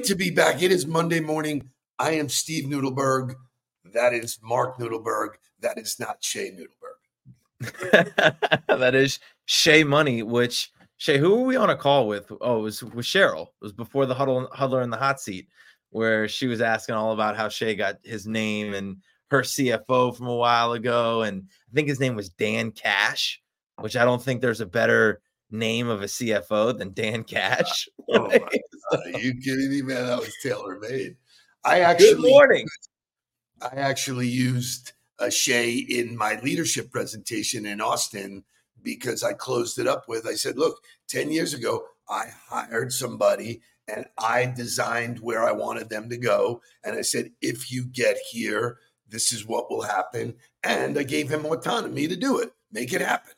Great to be back. It is Monday morning. I am Steve Nudelberg. That is Mark Nudelberg. That is not Shay Nudelberg. that is Shay Money, which Shay, who were we on a call with? Oh, it was with Cheryl. It was before the huddle huddler in the hot seat, where she was asking all about how Shay got his name and her CFO from a while ago. And I think his name was Dan Cash, which I don't think there's a better name of a CFO than Dan ah, Cash. oh. Are you kidding me, man? That was tailor made. I actually Good morning. I actually used a Shay in my leadership presentation in Austin because I closed it up with I said, look, 10 years ago, I hired somebody and I designed where I wanted them to go. And I said, if you get here, this is what will happen. And I gave him autonomy to do it, make it happen.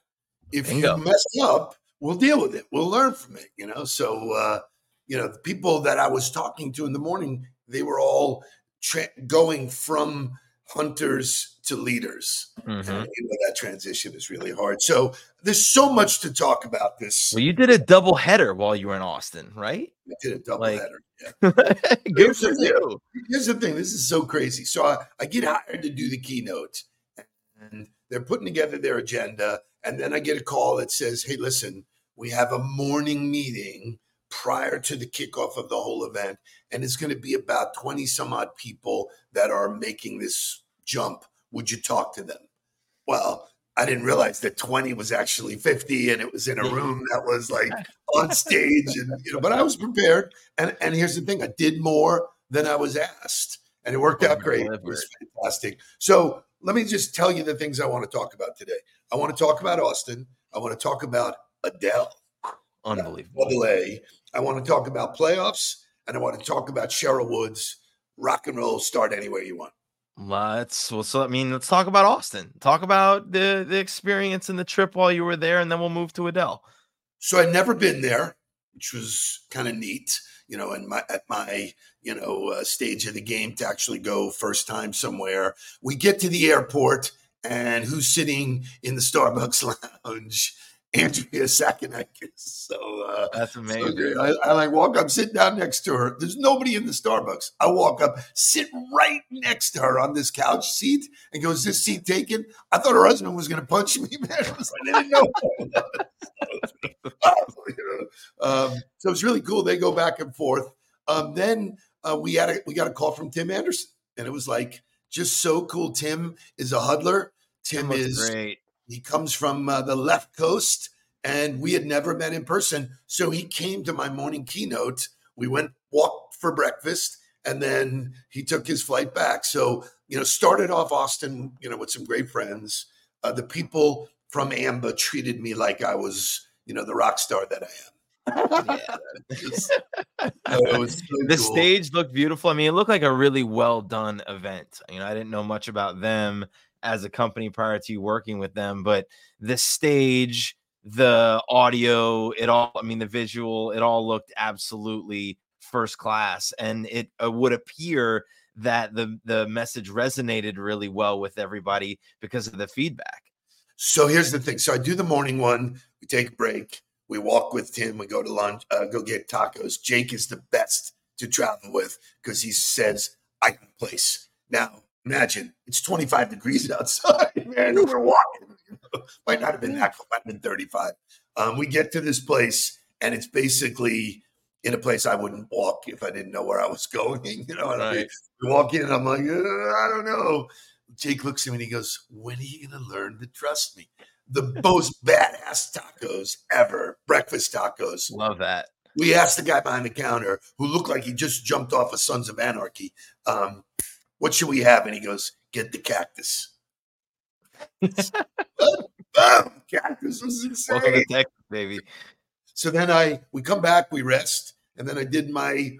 If Bingo. you mess up, we'll deal with it. We'll learn from it, you know? So, uh, you know, the people that I was talking to in the morning, they were all tra- going from hunters to leaders. Mhm. And, you know, that transition is really hard. So there's so much to talk about this. Well, you did a double header while you were in Austin, right? I did a double like- header. Yeah. Good Here's for the thing. you. Here's the thing. This is so crazy. So I, I get hired to do the keynote, and they're putting together their agenda, and then I get a call that says, "Hey, listen, we have a morning meeting prior to the kickoff of the whole event, and it's going to be about twenty some odd people that are making this jump. Would you talk to them?" Well. I didn't realize that 20 was actually 50 and it was in a room that was like on stage and you know but I was prepared and and here's the thing I did more than I was asked and it worked out great it was fantastic so let me just tell you the things I want to talk about today I want to talk about Austin I want to talk about Adele Unbelievable. double A I want to talk about playoffs and I want to talk about Cheryl Woods rock and roll start anywhere you want Let's well, so I mean, let's talk about Austin. Talk about the the experience and the trip while you were there, and then we'll move to Adele. So I'd never been there, which was kind of neat, you know, and my at my you know uh, stage of the game to actually go first time somewhere. We get to the airport, and who's sitting in the Starbucks lounge? Andrea Sakinakis. So uh, That's so amazing. great. I, I like walk up, sit down next to her. There's nobody in the Starbucks. I walk up, sit right next to her on this couch seat, and goes, "This seat taken?" I thought her husband was going to punch me, man. I, was like, I didn't know. You know, um, so it's really cool. They go back and forth. Um, then uh, we had a, we got a call from Tim Anderson, and it was like just so cool. Tim is a huddler. Tim Looks is great. He comes from uh, the left coast, and we had never met in person. So he came to my morning keynote. We went walked for breakfast, and then he took his flight back. So you know, started off Austin, you know, with some great friends. Uh, the people from AMBA treated me like I was, you know, the rock star that I am. Yeah. Just- so the cool. stage looked beautiful. I mean, it looked like a really well done event. You know, I didn't know much about them as a company prior to you working with them, but the stage, the audio, it all, I mean, the visual, it all looked absolutely first class. And it uh, would appear that the the message resonated really well with everybody because of the feedback. So here's the thing. So I do the morning one. We take a break. We walk with Tim. We go to lunch. Uh, go get tacos. Jake is the best to travel with because he says I can place. Now imagine it's 25 degrees outside, man. We're walking. Might not have been that cold. Might have been 35. Um, we get to this place, and it's basically in a place I wouldn't walk if I didn't know where I was going. You know what I mean? Right. We walk in, and I'm like, uh, I don't know. Jake looks at me and he goes, When are you going to learn to trust me? The most badass tacos ever, breakfast tacos. Love that. We asked the guy behind the counter who looked like he just jumped off of Sons of Anarchy, um, What should we have? And he goes, Get the cactus. Boom, cactus was insane. Welcome to Texas, baby. So then I we come back, we rest, and then I did my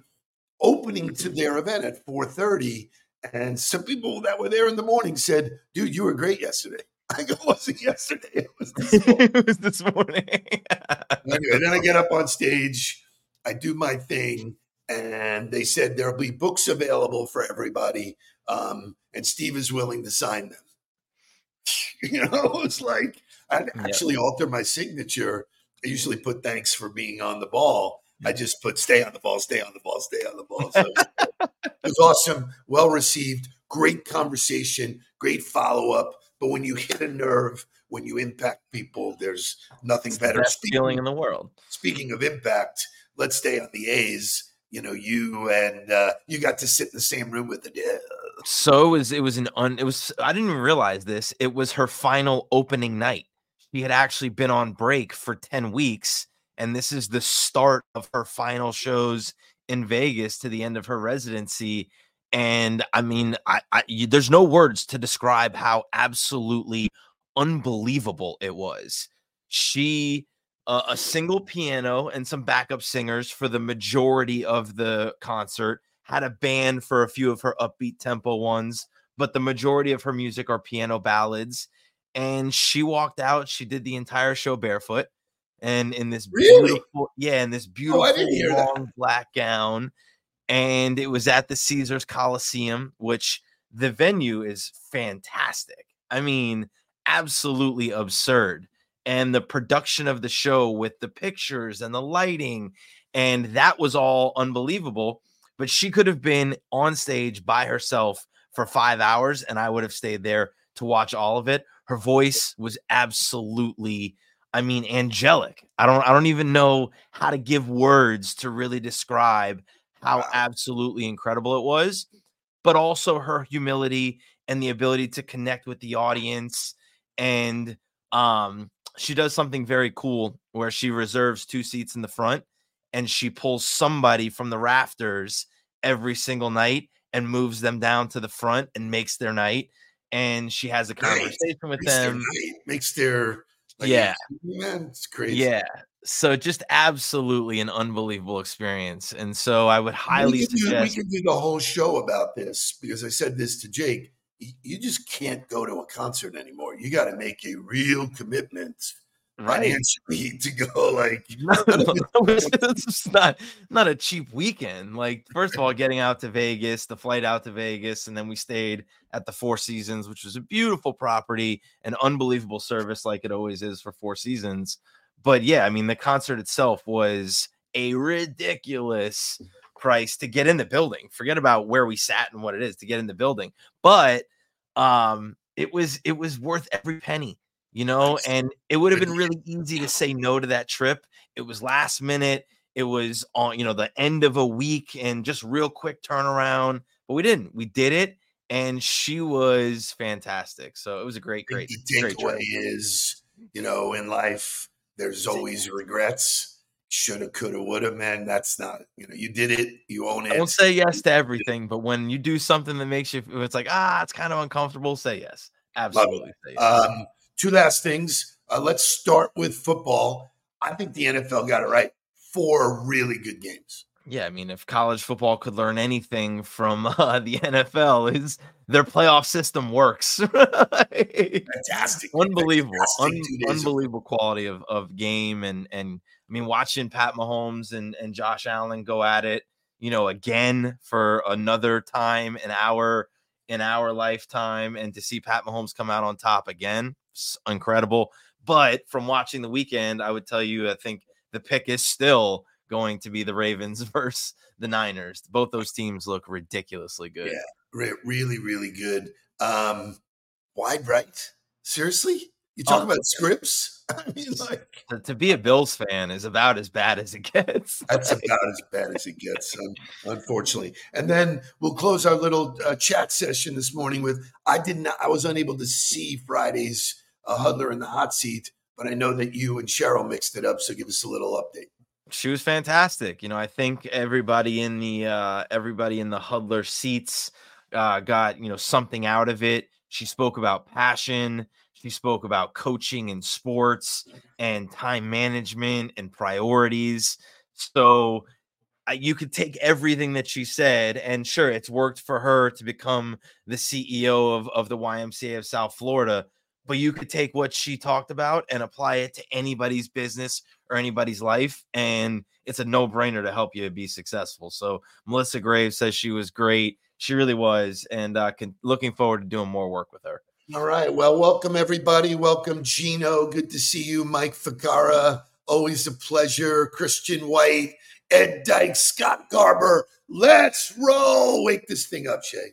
opening to their event at 4:30. And some people that were there in the morning said, dude, you were great yesterday. I go, it wasn't yesterday. It was this morning. it was this morning. anyway, then I get up on stage, I do my thing, and they said there'll be books available for everybody. Um, and Steve is willing to sign them. You know, it's like I'd Yeah. actually alter my signature I usually put thanks for being on the ball. I just put stay on the ball, stay on the ball, stay on the ball. So it was awesome, well received, great conversation, great follow up. But when you hit a nerve, when you impact people, there's nothing It's better. the best Speaking- feeling in the world. speaking of impact, let's stay on the A's. You know, you and uh, you got to sit in the same room with the uh, So it was it was an un it was I didn't realize this. It was her final opening night. She had actually been on break for 10 weeks and this is the start of her final shows in Vegas to the end of her residency and I mean I, I you, there's no words to describe how absolutely unbelievable it was. She uh, a single piano and some backup singers for the majority of the concert had a band for a few of her upbeat tempo ones but the majority of her music are piano ballads and she walked out she did the entire show barefoot and in this Really? beautiful yeah in this beautiful Oh, I that. long black gown and it was at the Caesars Colosseum which the venue is fantastic i mean absolutely absurd and the production of the show with the pictures and the lighting and that was all unbelievable but she could have been on stage by herself for 5 hours and I would have stayed there to watch all of it her voice was absolutely I mean angelic I don't I don't even know how to give words to really describe how Wow. absolutely incredible it was but also her humility and the ability to connect with the audience and um she does something very cool where she reserves two seats in the front and she pulls somebody from the rafters every single night and moves them down to the front and makes their night and she has a conversation with makes their them night, makes their like, Yeah. man, it's crazy. yeah so just absolutely an unbelievable experience and so i would we highly could, do, we suggest could do the whole show about this because I said this to Jake. You just can't go to a concert anymore. You got to make a real commitment right financially to go. Like, No, it's just not not a cheap weekend. Like, first of all, getting out to Vegas, the flight out to Vegas, and then we stayed at the Four Seasons, which was a beautiful property, and unbelievable service, like it always is for Four Seasons. But yeah, I mean, the concert itself was a ridiculous price to get in the building. Forget about where we sat and what it is to get in the building, but um, it was it was worth every penny you know and it would have been really easy to say no to that trip. It was last minute it was on you know the end of a week and just real quick turnaround but we didn't. We did it and she was fantastic so it was a great great the great takeaway is, you know, in life, there's always regrets. Shoulda, coulda, woulda, man. That's not, you know, you did it. You own it. don't say yes to everything but when you do something that makes you it's like ah it's kind of uncomfortable say yes absolutely say yes. Um, two last things. Uh, let's start with football. I think the NFL got it right. Four really good games. Yeah, I mean, if college football could learn anything from uh, the NFL, is their playoff system works. Fantastic. unbelievable, Fantastic un- two days of- unbelievable quality of, of game, and and I mean, watching Pat Mahomes and and Josh Allen go at it, you know, again for another time in our in our lifetime, and to see Pat Mahomes come out on top again, incredible. But from watching the weekend, I would tell you, I think the pick is still going to be the Ravens versus the Niners. Both those teams look ridiculously good. Yeah. Re- really, really good. Um, wide right? Seriously? You talk Oh. about scripts? I mean, like, To, to be a Bills fan is about as bad as it gets. that's about as bad as it gets, unfortunately. And then we'll close our little uh, chat session this morning with I did not, I was unable to see Friday's uh, Huddler in the hot seat, but I know that you and Cheryl mixed it up. So give us a little update. She was fantastic. You know, I think everybody in the uh everybody in the huddler seats uh got, you know, something out of it. She spoke about passion, she spoke about coaching and sports and time management and priorities. So uh, you could take everything that she said and sure it's worked for her to become the CEO of of the YMCA of South Florida, but you could take what she talked about and apply it to anybody's business or anybody's life and it's a no-brainer to help you be successful so melissa graves says she was great she really was and uh can, looking forward to doing more work with her All right. Well, welcome everybody. Welcome Gino. Good to see you, Mike Ficara. Always a pleasure. Christian White, Ed Dyke, Scott Garber. Let's roll. Wake this thing up, Shay.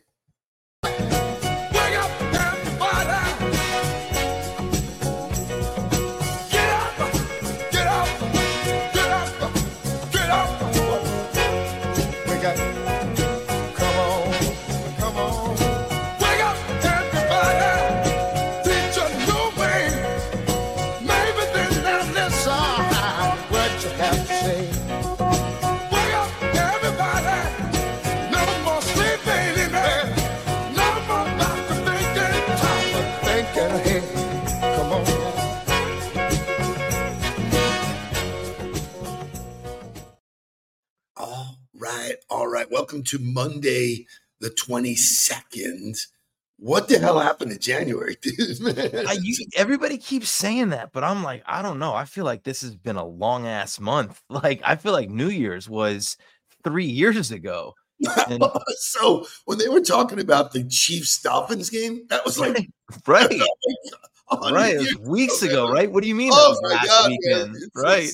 To Monday, the 22nd. What the hell happened in January, dude? I, you, everybody keeps saying that, but I'm like, I don't know. I feel like this has been a long ass month. Like, I feel like New Year's was three years ago. And, so when they were talking about the Chiefs Dolphins game, that was like right, right, weeks ago, right? What do you mean? Oh my god, weekend, man. right?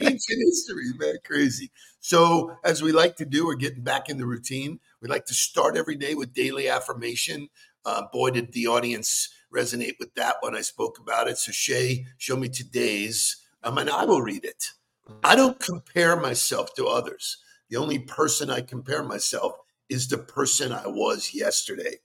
ancient history, man, crazy. So, as we like to do, we're getting back in the routine. We like to start every day with daily affirmation. Uh, boy, did the audience resonate with that when I spoke about it. So, Shay, show me today's, um, and I will read it. I don't compare myself to others. The only person I compare myself is the person I was yesterday.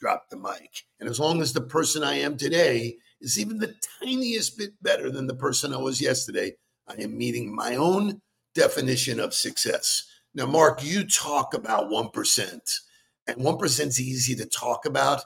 Drop the mic. And as long as the person I am today is even the tiniest bit better than the person I was yesterday, I am meeting my own definition of success. Now, Mark, you talk about 1%, and 1% is easy to talk about.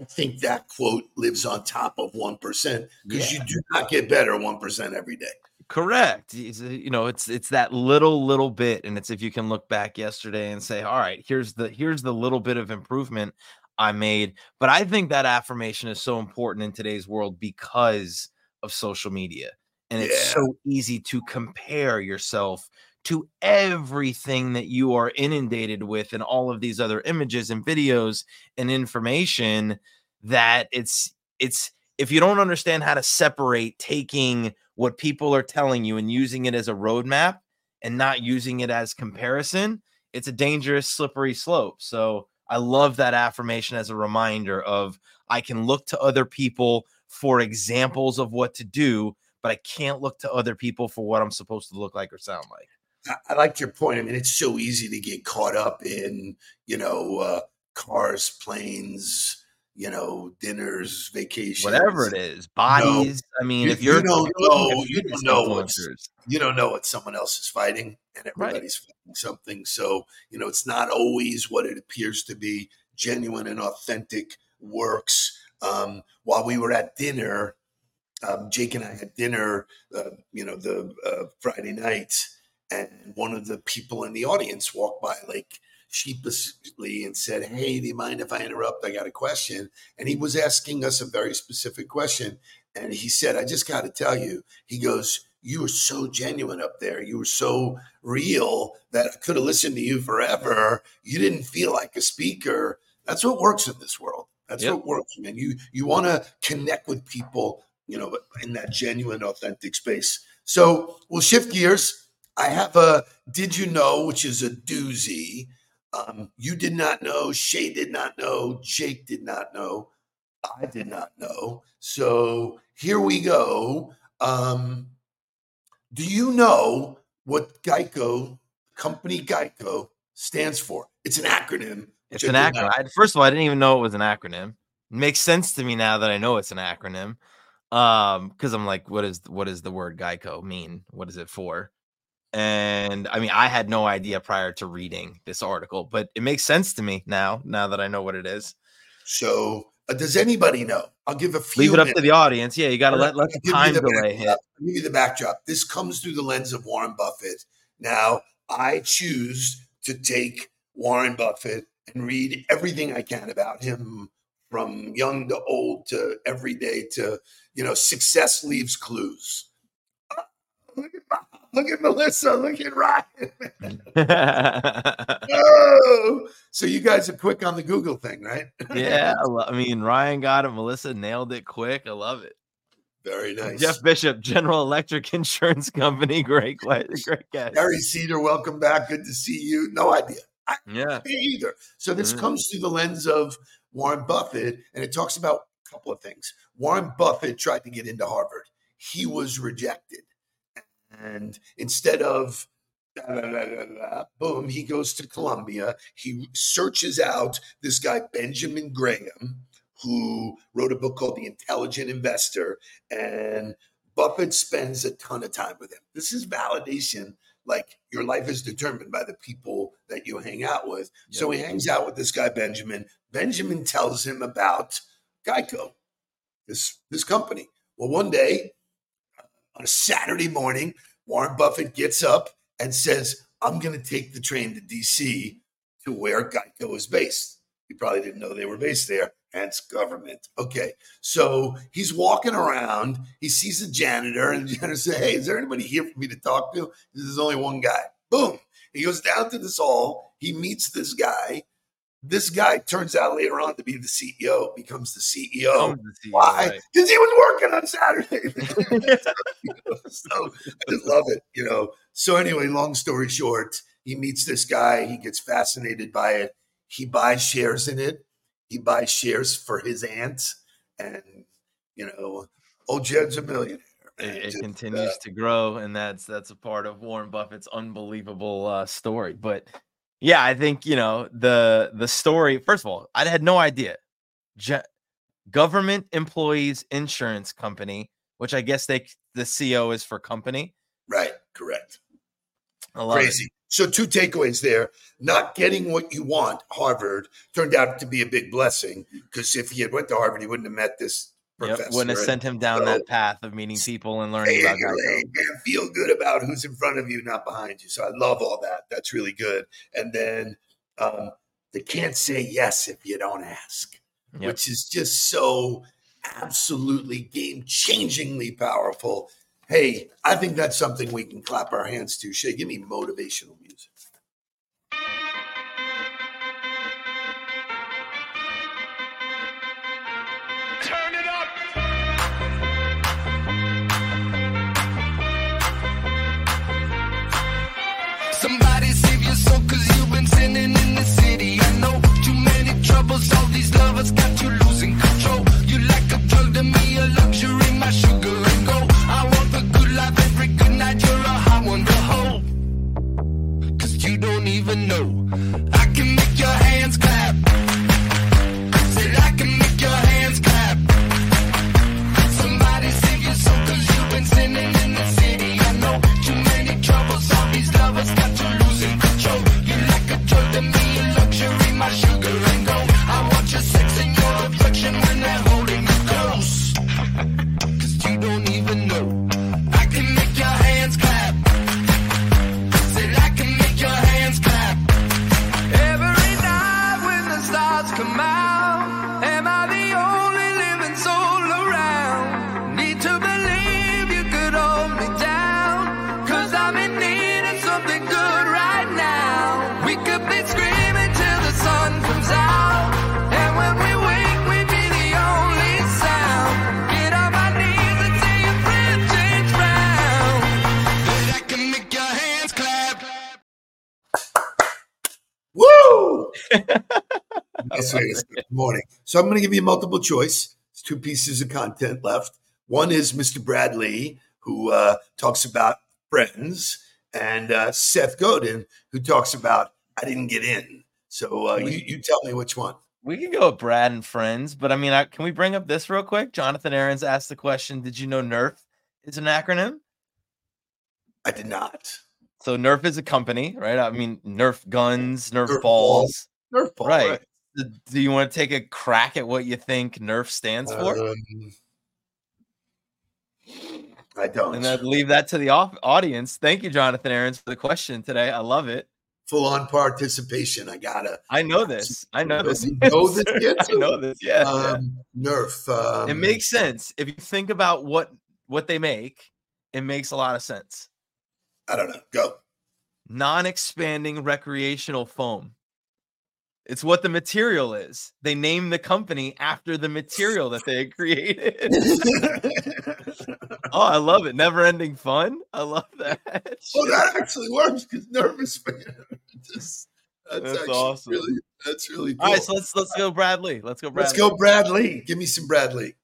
I think that quote lives on top of 1% because yeah. you do not get better 1% every day. Correct. Uh, you know, it's it's that little little bit and it's if you can look back yesterday and say, "All right, here's the here's the little bit of improvement I made." But I think that affirmation is so important in today's world because of social media and it's yeah. so easy to compare yourself to everything that you are inundated with and all of these other images and videos and information that it's it's if you don't understand how to separate taking what people are telling you and using it as a roadmap and not using it as comparison it's a dangerous slippery slope so i love that affirmation as a reminder of i can look to other people for examples of what to do but I can't look to other people for what I'm supposed to look like or sound like. I, like your point. I mean, it's so easy to get caught up in, you know, uh, cars, planes, you know, dinners, vacations, whatever it is, bodies. I mean, you, if you're, you don't know, you don't know what you don't know what someone else is fighting, and everybody's right. fighting something. So you know, it's not always what it appears to be. Genuine and authentic works. Um, while we were at dinner, um, Jake and I had dinner, uh, you know, the uh, Friday night, and one of the people in the audience walked by like sheepishly and said, "Hey, do you mind if I interrupt? I got a question." And he was asking us a very specific question, and he said, "I just got to tell you," he goes. You were so genuine up there. You were so real that I could have listened to you forever. You didn't feel like a speaker. That's what works in this world. That's yep. what works, man. You you want to connect with people you know, in that genuine, authentic space. So we'll shift gears. I have a did you know, which is a doozy. Um, you did not know, Shay did not know, Jake did not know, I did not know. So here we go. Um, do you know what Geico, company Geico, stands for? It's an acronym. It's an acronym. First of all, I didn't even know it was an acronym. It makes sense to me now that I know it's an acronym um because i'm like what is what does the word geico mean? What is it for? And i mean i had no idea prior to reading this article but it makes sense to me now now that i know what it is. So uh, does anybody know? I'll give a few leave it up minutes. to the audience. Yeah you got to let let the time the delay hit give you the backdrop. This comes through the lens of warren buffett. Now i choose to take warren buffett and read everything i can about him from young to old to everyday to you know success leaves clues look at, look at melissa look at ryan oh, so you guys are quick on the google thing right yeah i mean ryan got it melissa nailed it quick i love it Very nice. Jeff Bishop, General Electric Insurance Company. Great, great guess. Harry Cedar, welcome back. Good to see you. No idea. I, Yeah. me either. So this Mhm. comes through the lens of Warren Buffett, and it talks about a couple of things. Warren Buffett tried to get into Harvard. He was rejected. And instead of da, da, da, da, da, boom, he goes to Columbia. He searches out this guy, Benjamin Graham, who wrote a book called The Intelligent Investor. And Buffett spends a ton of time with him. This is validation like your life is determined by the people that you hang out with. So he hangs out with this guy Benjamin. Benjamin tells him about Geico, this this company. Well, one day uh, on a Saturday morning, Warren Buffett gets up and says, "I'm going to take the train to DC to where Geico is based." He probably didn't know they were based there. Hence, government. Okay, so he's walking around. He sees a janitor, and the janitor says, "Hey, is there anybody here for me to talk to?" There's only one guy. Boom. He goes down to this hall. He meets this guy. This guy turns out later on to be the CEO, becomes the CEO. See you, Why? right. Because he was working on Saturday. so I just love it, you know. So anyway, long story short, he meets this guy. He gets fascinated by it. He buys shares in it. He buys shares for his aunt, and you know, old Jed's a millionaire. It, it Just, continues uh, to grow, and that's that's a part of Warren Buffett's unbelievable uh, story. But yeah, I think you know the the story. First of all, I had no idea. Je- government employees insurance company, which I guess they the CO is for company. right, correct. Love it. Crazy. So two takeaways there. Not getting what you want, Harvard, turned out to be a big blessing because if he had went to Harvard, he wouldn't have met this Yep, wouldn't have sent him down so- that path of meeting people and learning about you're Geico. feel good about who's in front of you, not behind you. So I love all that. That's really good. And then um, they can't say yes if you don't ask, Yep. which is just so absolutely game changingly powerful. Hey, I think that's something we can clap our hands to. Shay, give me motivational music. Somebody save your soul cause you've been sinning in the city. I know too many troubles, all these lovers got you losing control. You like a drug to me, a luxury, my sugar and gold. I want the good life every good night, you're a you don't even know. I can make your hands clap. Woo! That's right. It's Good morning. So I'm going to give you multiple choice. There's two pieces of content left. One is Mr. Brad Lea, who uh, talks about friends, and uh, Seth Godin, who talks about I didn't get in. So uh, you, you tell me which one. We can go with Brad and friends, but I mean, I, can we bring up this real quick? Jonathan Aaron's asked the question: Did you know NERF is an acronym? I did not. So NERF is a company, right? I mean, Nerf guns, Nerf, Nerf balls, balls. Nerf ball, right? Do- Do you want to take a crack at what you think NERF stands for, Um, I don't. and then leave that to the off- audience? Thank you, Jonathan Aaron's, for the question today. I love it. Full on participation. I gotta. I know this. I know this. You know this yet, I know this. Yeah. yeah. Um, Nerf. Um, it makes sense if you think about what what they make. It makes a lot of sense. I don't know. Go. Non-expanding recreational foam. It's what the material is. They name the company after the material that they created. oh, I love it. Never ending fun. I love that. well, that actually works because nervous man. Just, that's, That's awesome. Really, that's really cool. All right, so let's let's go Brad Lea. Let's go Brad Lea. Let's go, Brad Lea. Give me some Brad Lea.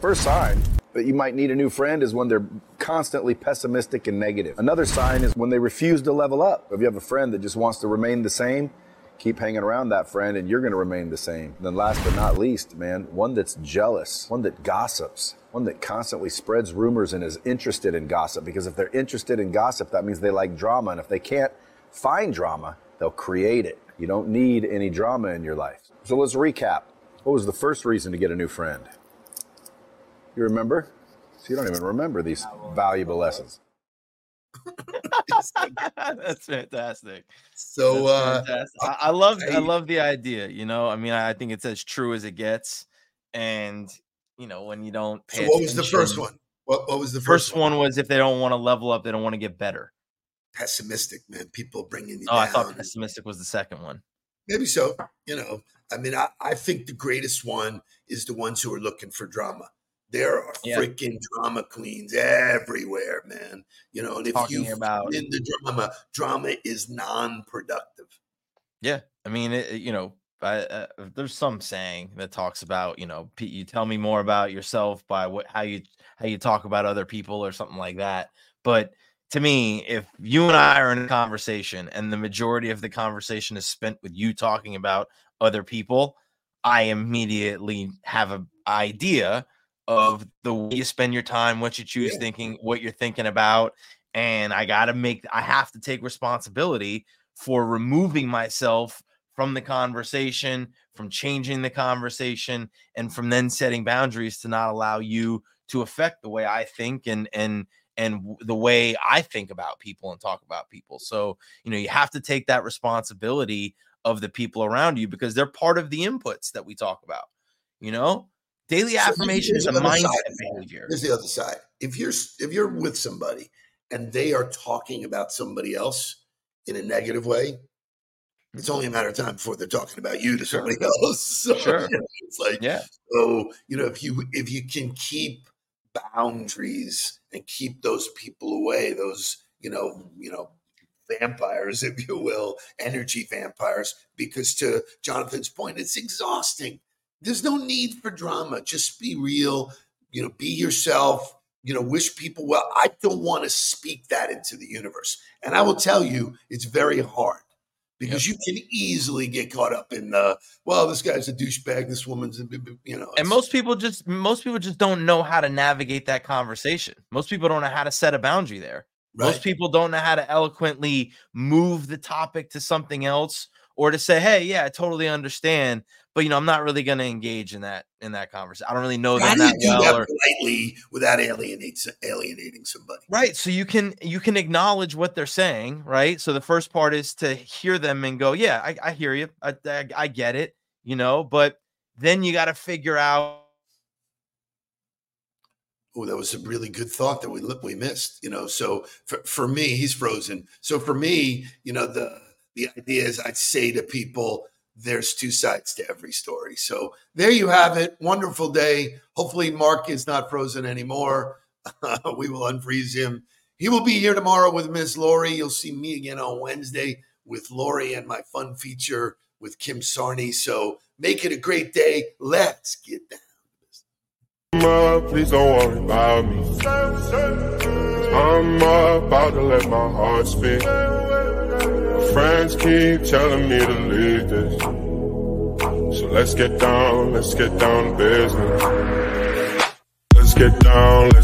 First sign that you might need a new friend is when they're constantly pessimistic and negative. Another sign is when they refuse to level up. If you have a friend that just wants to remain the same, keep hanging around that friend and you're going to remain the same. And then last but not least, man, one that's jealous, one that gossips, one that constantly spreads rumors and is interested in gossip because if they're interested in gossip, that means they like drama and if they can't find drama, they'll create it. You don't need any drama in your life. So let's recap. What was the first reason to get a new friend? You remember? So you don't even remember these valuable lessons. That's fantastic. So, That's uh, fantastic. I, I love I I- love the idea. You know, I mean, I think it's as true as it gets. And you know, when you don't so what was the first one? What, what was the First first one was if they don't want to level up, they don't want to get better. Pessimistic, man. People bringing you Oh, I thought pessimistic was the second one. Maybe so. You know, I mean, I, I think the greatest one is the ones who are looking for drama. There are Yeah. freaking drama queens everywhere, man. You know, and if Talking you about- in the drama, drama is non-productive. Yeah, I mean, it, it- you know, I, uh, there's some saying that talks about, you know, Pete, you tell me more about yourself by what how you how you talk about other people or something like that. But to me, if you and I are in a conversation and the majority of the conversation is spent with you talking about other people, I immediately have an idea of the way you spend your time, what you choose Yeah. thinking, what you're thinking about, and I got to make I have to take responsibility for removing myself from the conversation, from changing the conversation, and from then setting boundaries to not allow you to affect the way I think and and and the way I think about people and talk about people. So, you know, you have to take that responsibility of the people around you because they're part of the inputs that we talk about. You know, daily affirmation is a mindset behavior. Here's the other side. If you're if you're with somebody and they are talking about somebody else in a negative way, it's only a matter of time before they're talking about you to somebody else. So, Sure. you know, it's like Yeah. so you know if you if you can keep boundaries and keep those people away, those you know you know vampires, if you will, energy vampires, because to Jonathan's point, it's exhausting. There's no need for drama. Just be real. You know, be yourself. You know, wish people well. I don't want to speak that into the universe, and I will tell you, it's very hard because you can easily get caught up in the well. This guy's a douchebag. This woman's, a, you know, and most people just most people just don't know how to navigate that conversation most people don't know how to set a boundary there most people don't know how to eloquently move the topic to something else or to say hey yeah i totally understand but you know i'm not really going to engage in that in that conversation i don't really know How them that do well that or, politely without alienate, alienating somebody? right so you can you can acknowledge what they're saying right so the first part is to hear them and go yeah i, I hear you I, I i get it you know but then you got to figure out Oh, that was a really good thought that we we missed. You know, so for, for me, he's frozen. So for me, you know, the the idea is I'd say to people, there's two sides to every story. So there you have it. Wonderful day. Hopefully, Mark is not frozen anymore. we will unfreeze him. He will be here tomorrow with Miss Lori. You'll see me again on Wednesday with Lori and my fun feature with Kim Sarney. So make it a great day. Let's get down. please don't worry about me. I'm about to let my heart. My friends keep telling me to leave let's get down, let's get down business. Let's get down, let's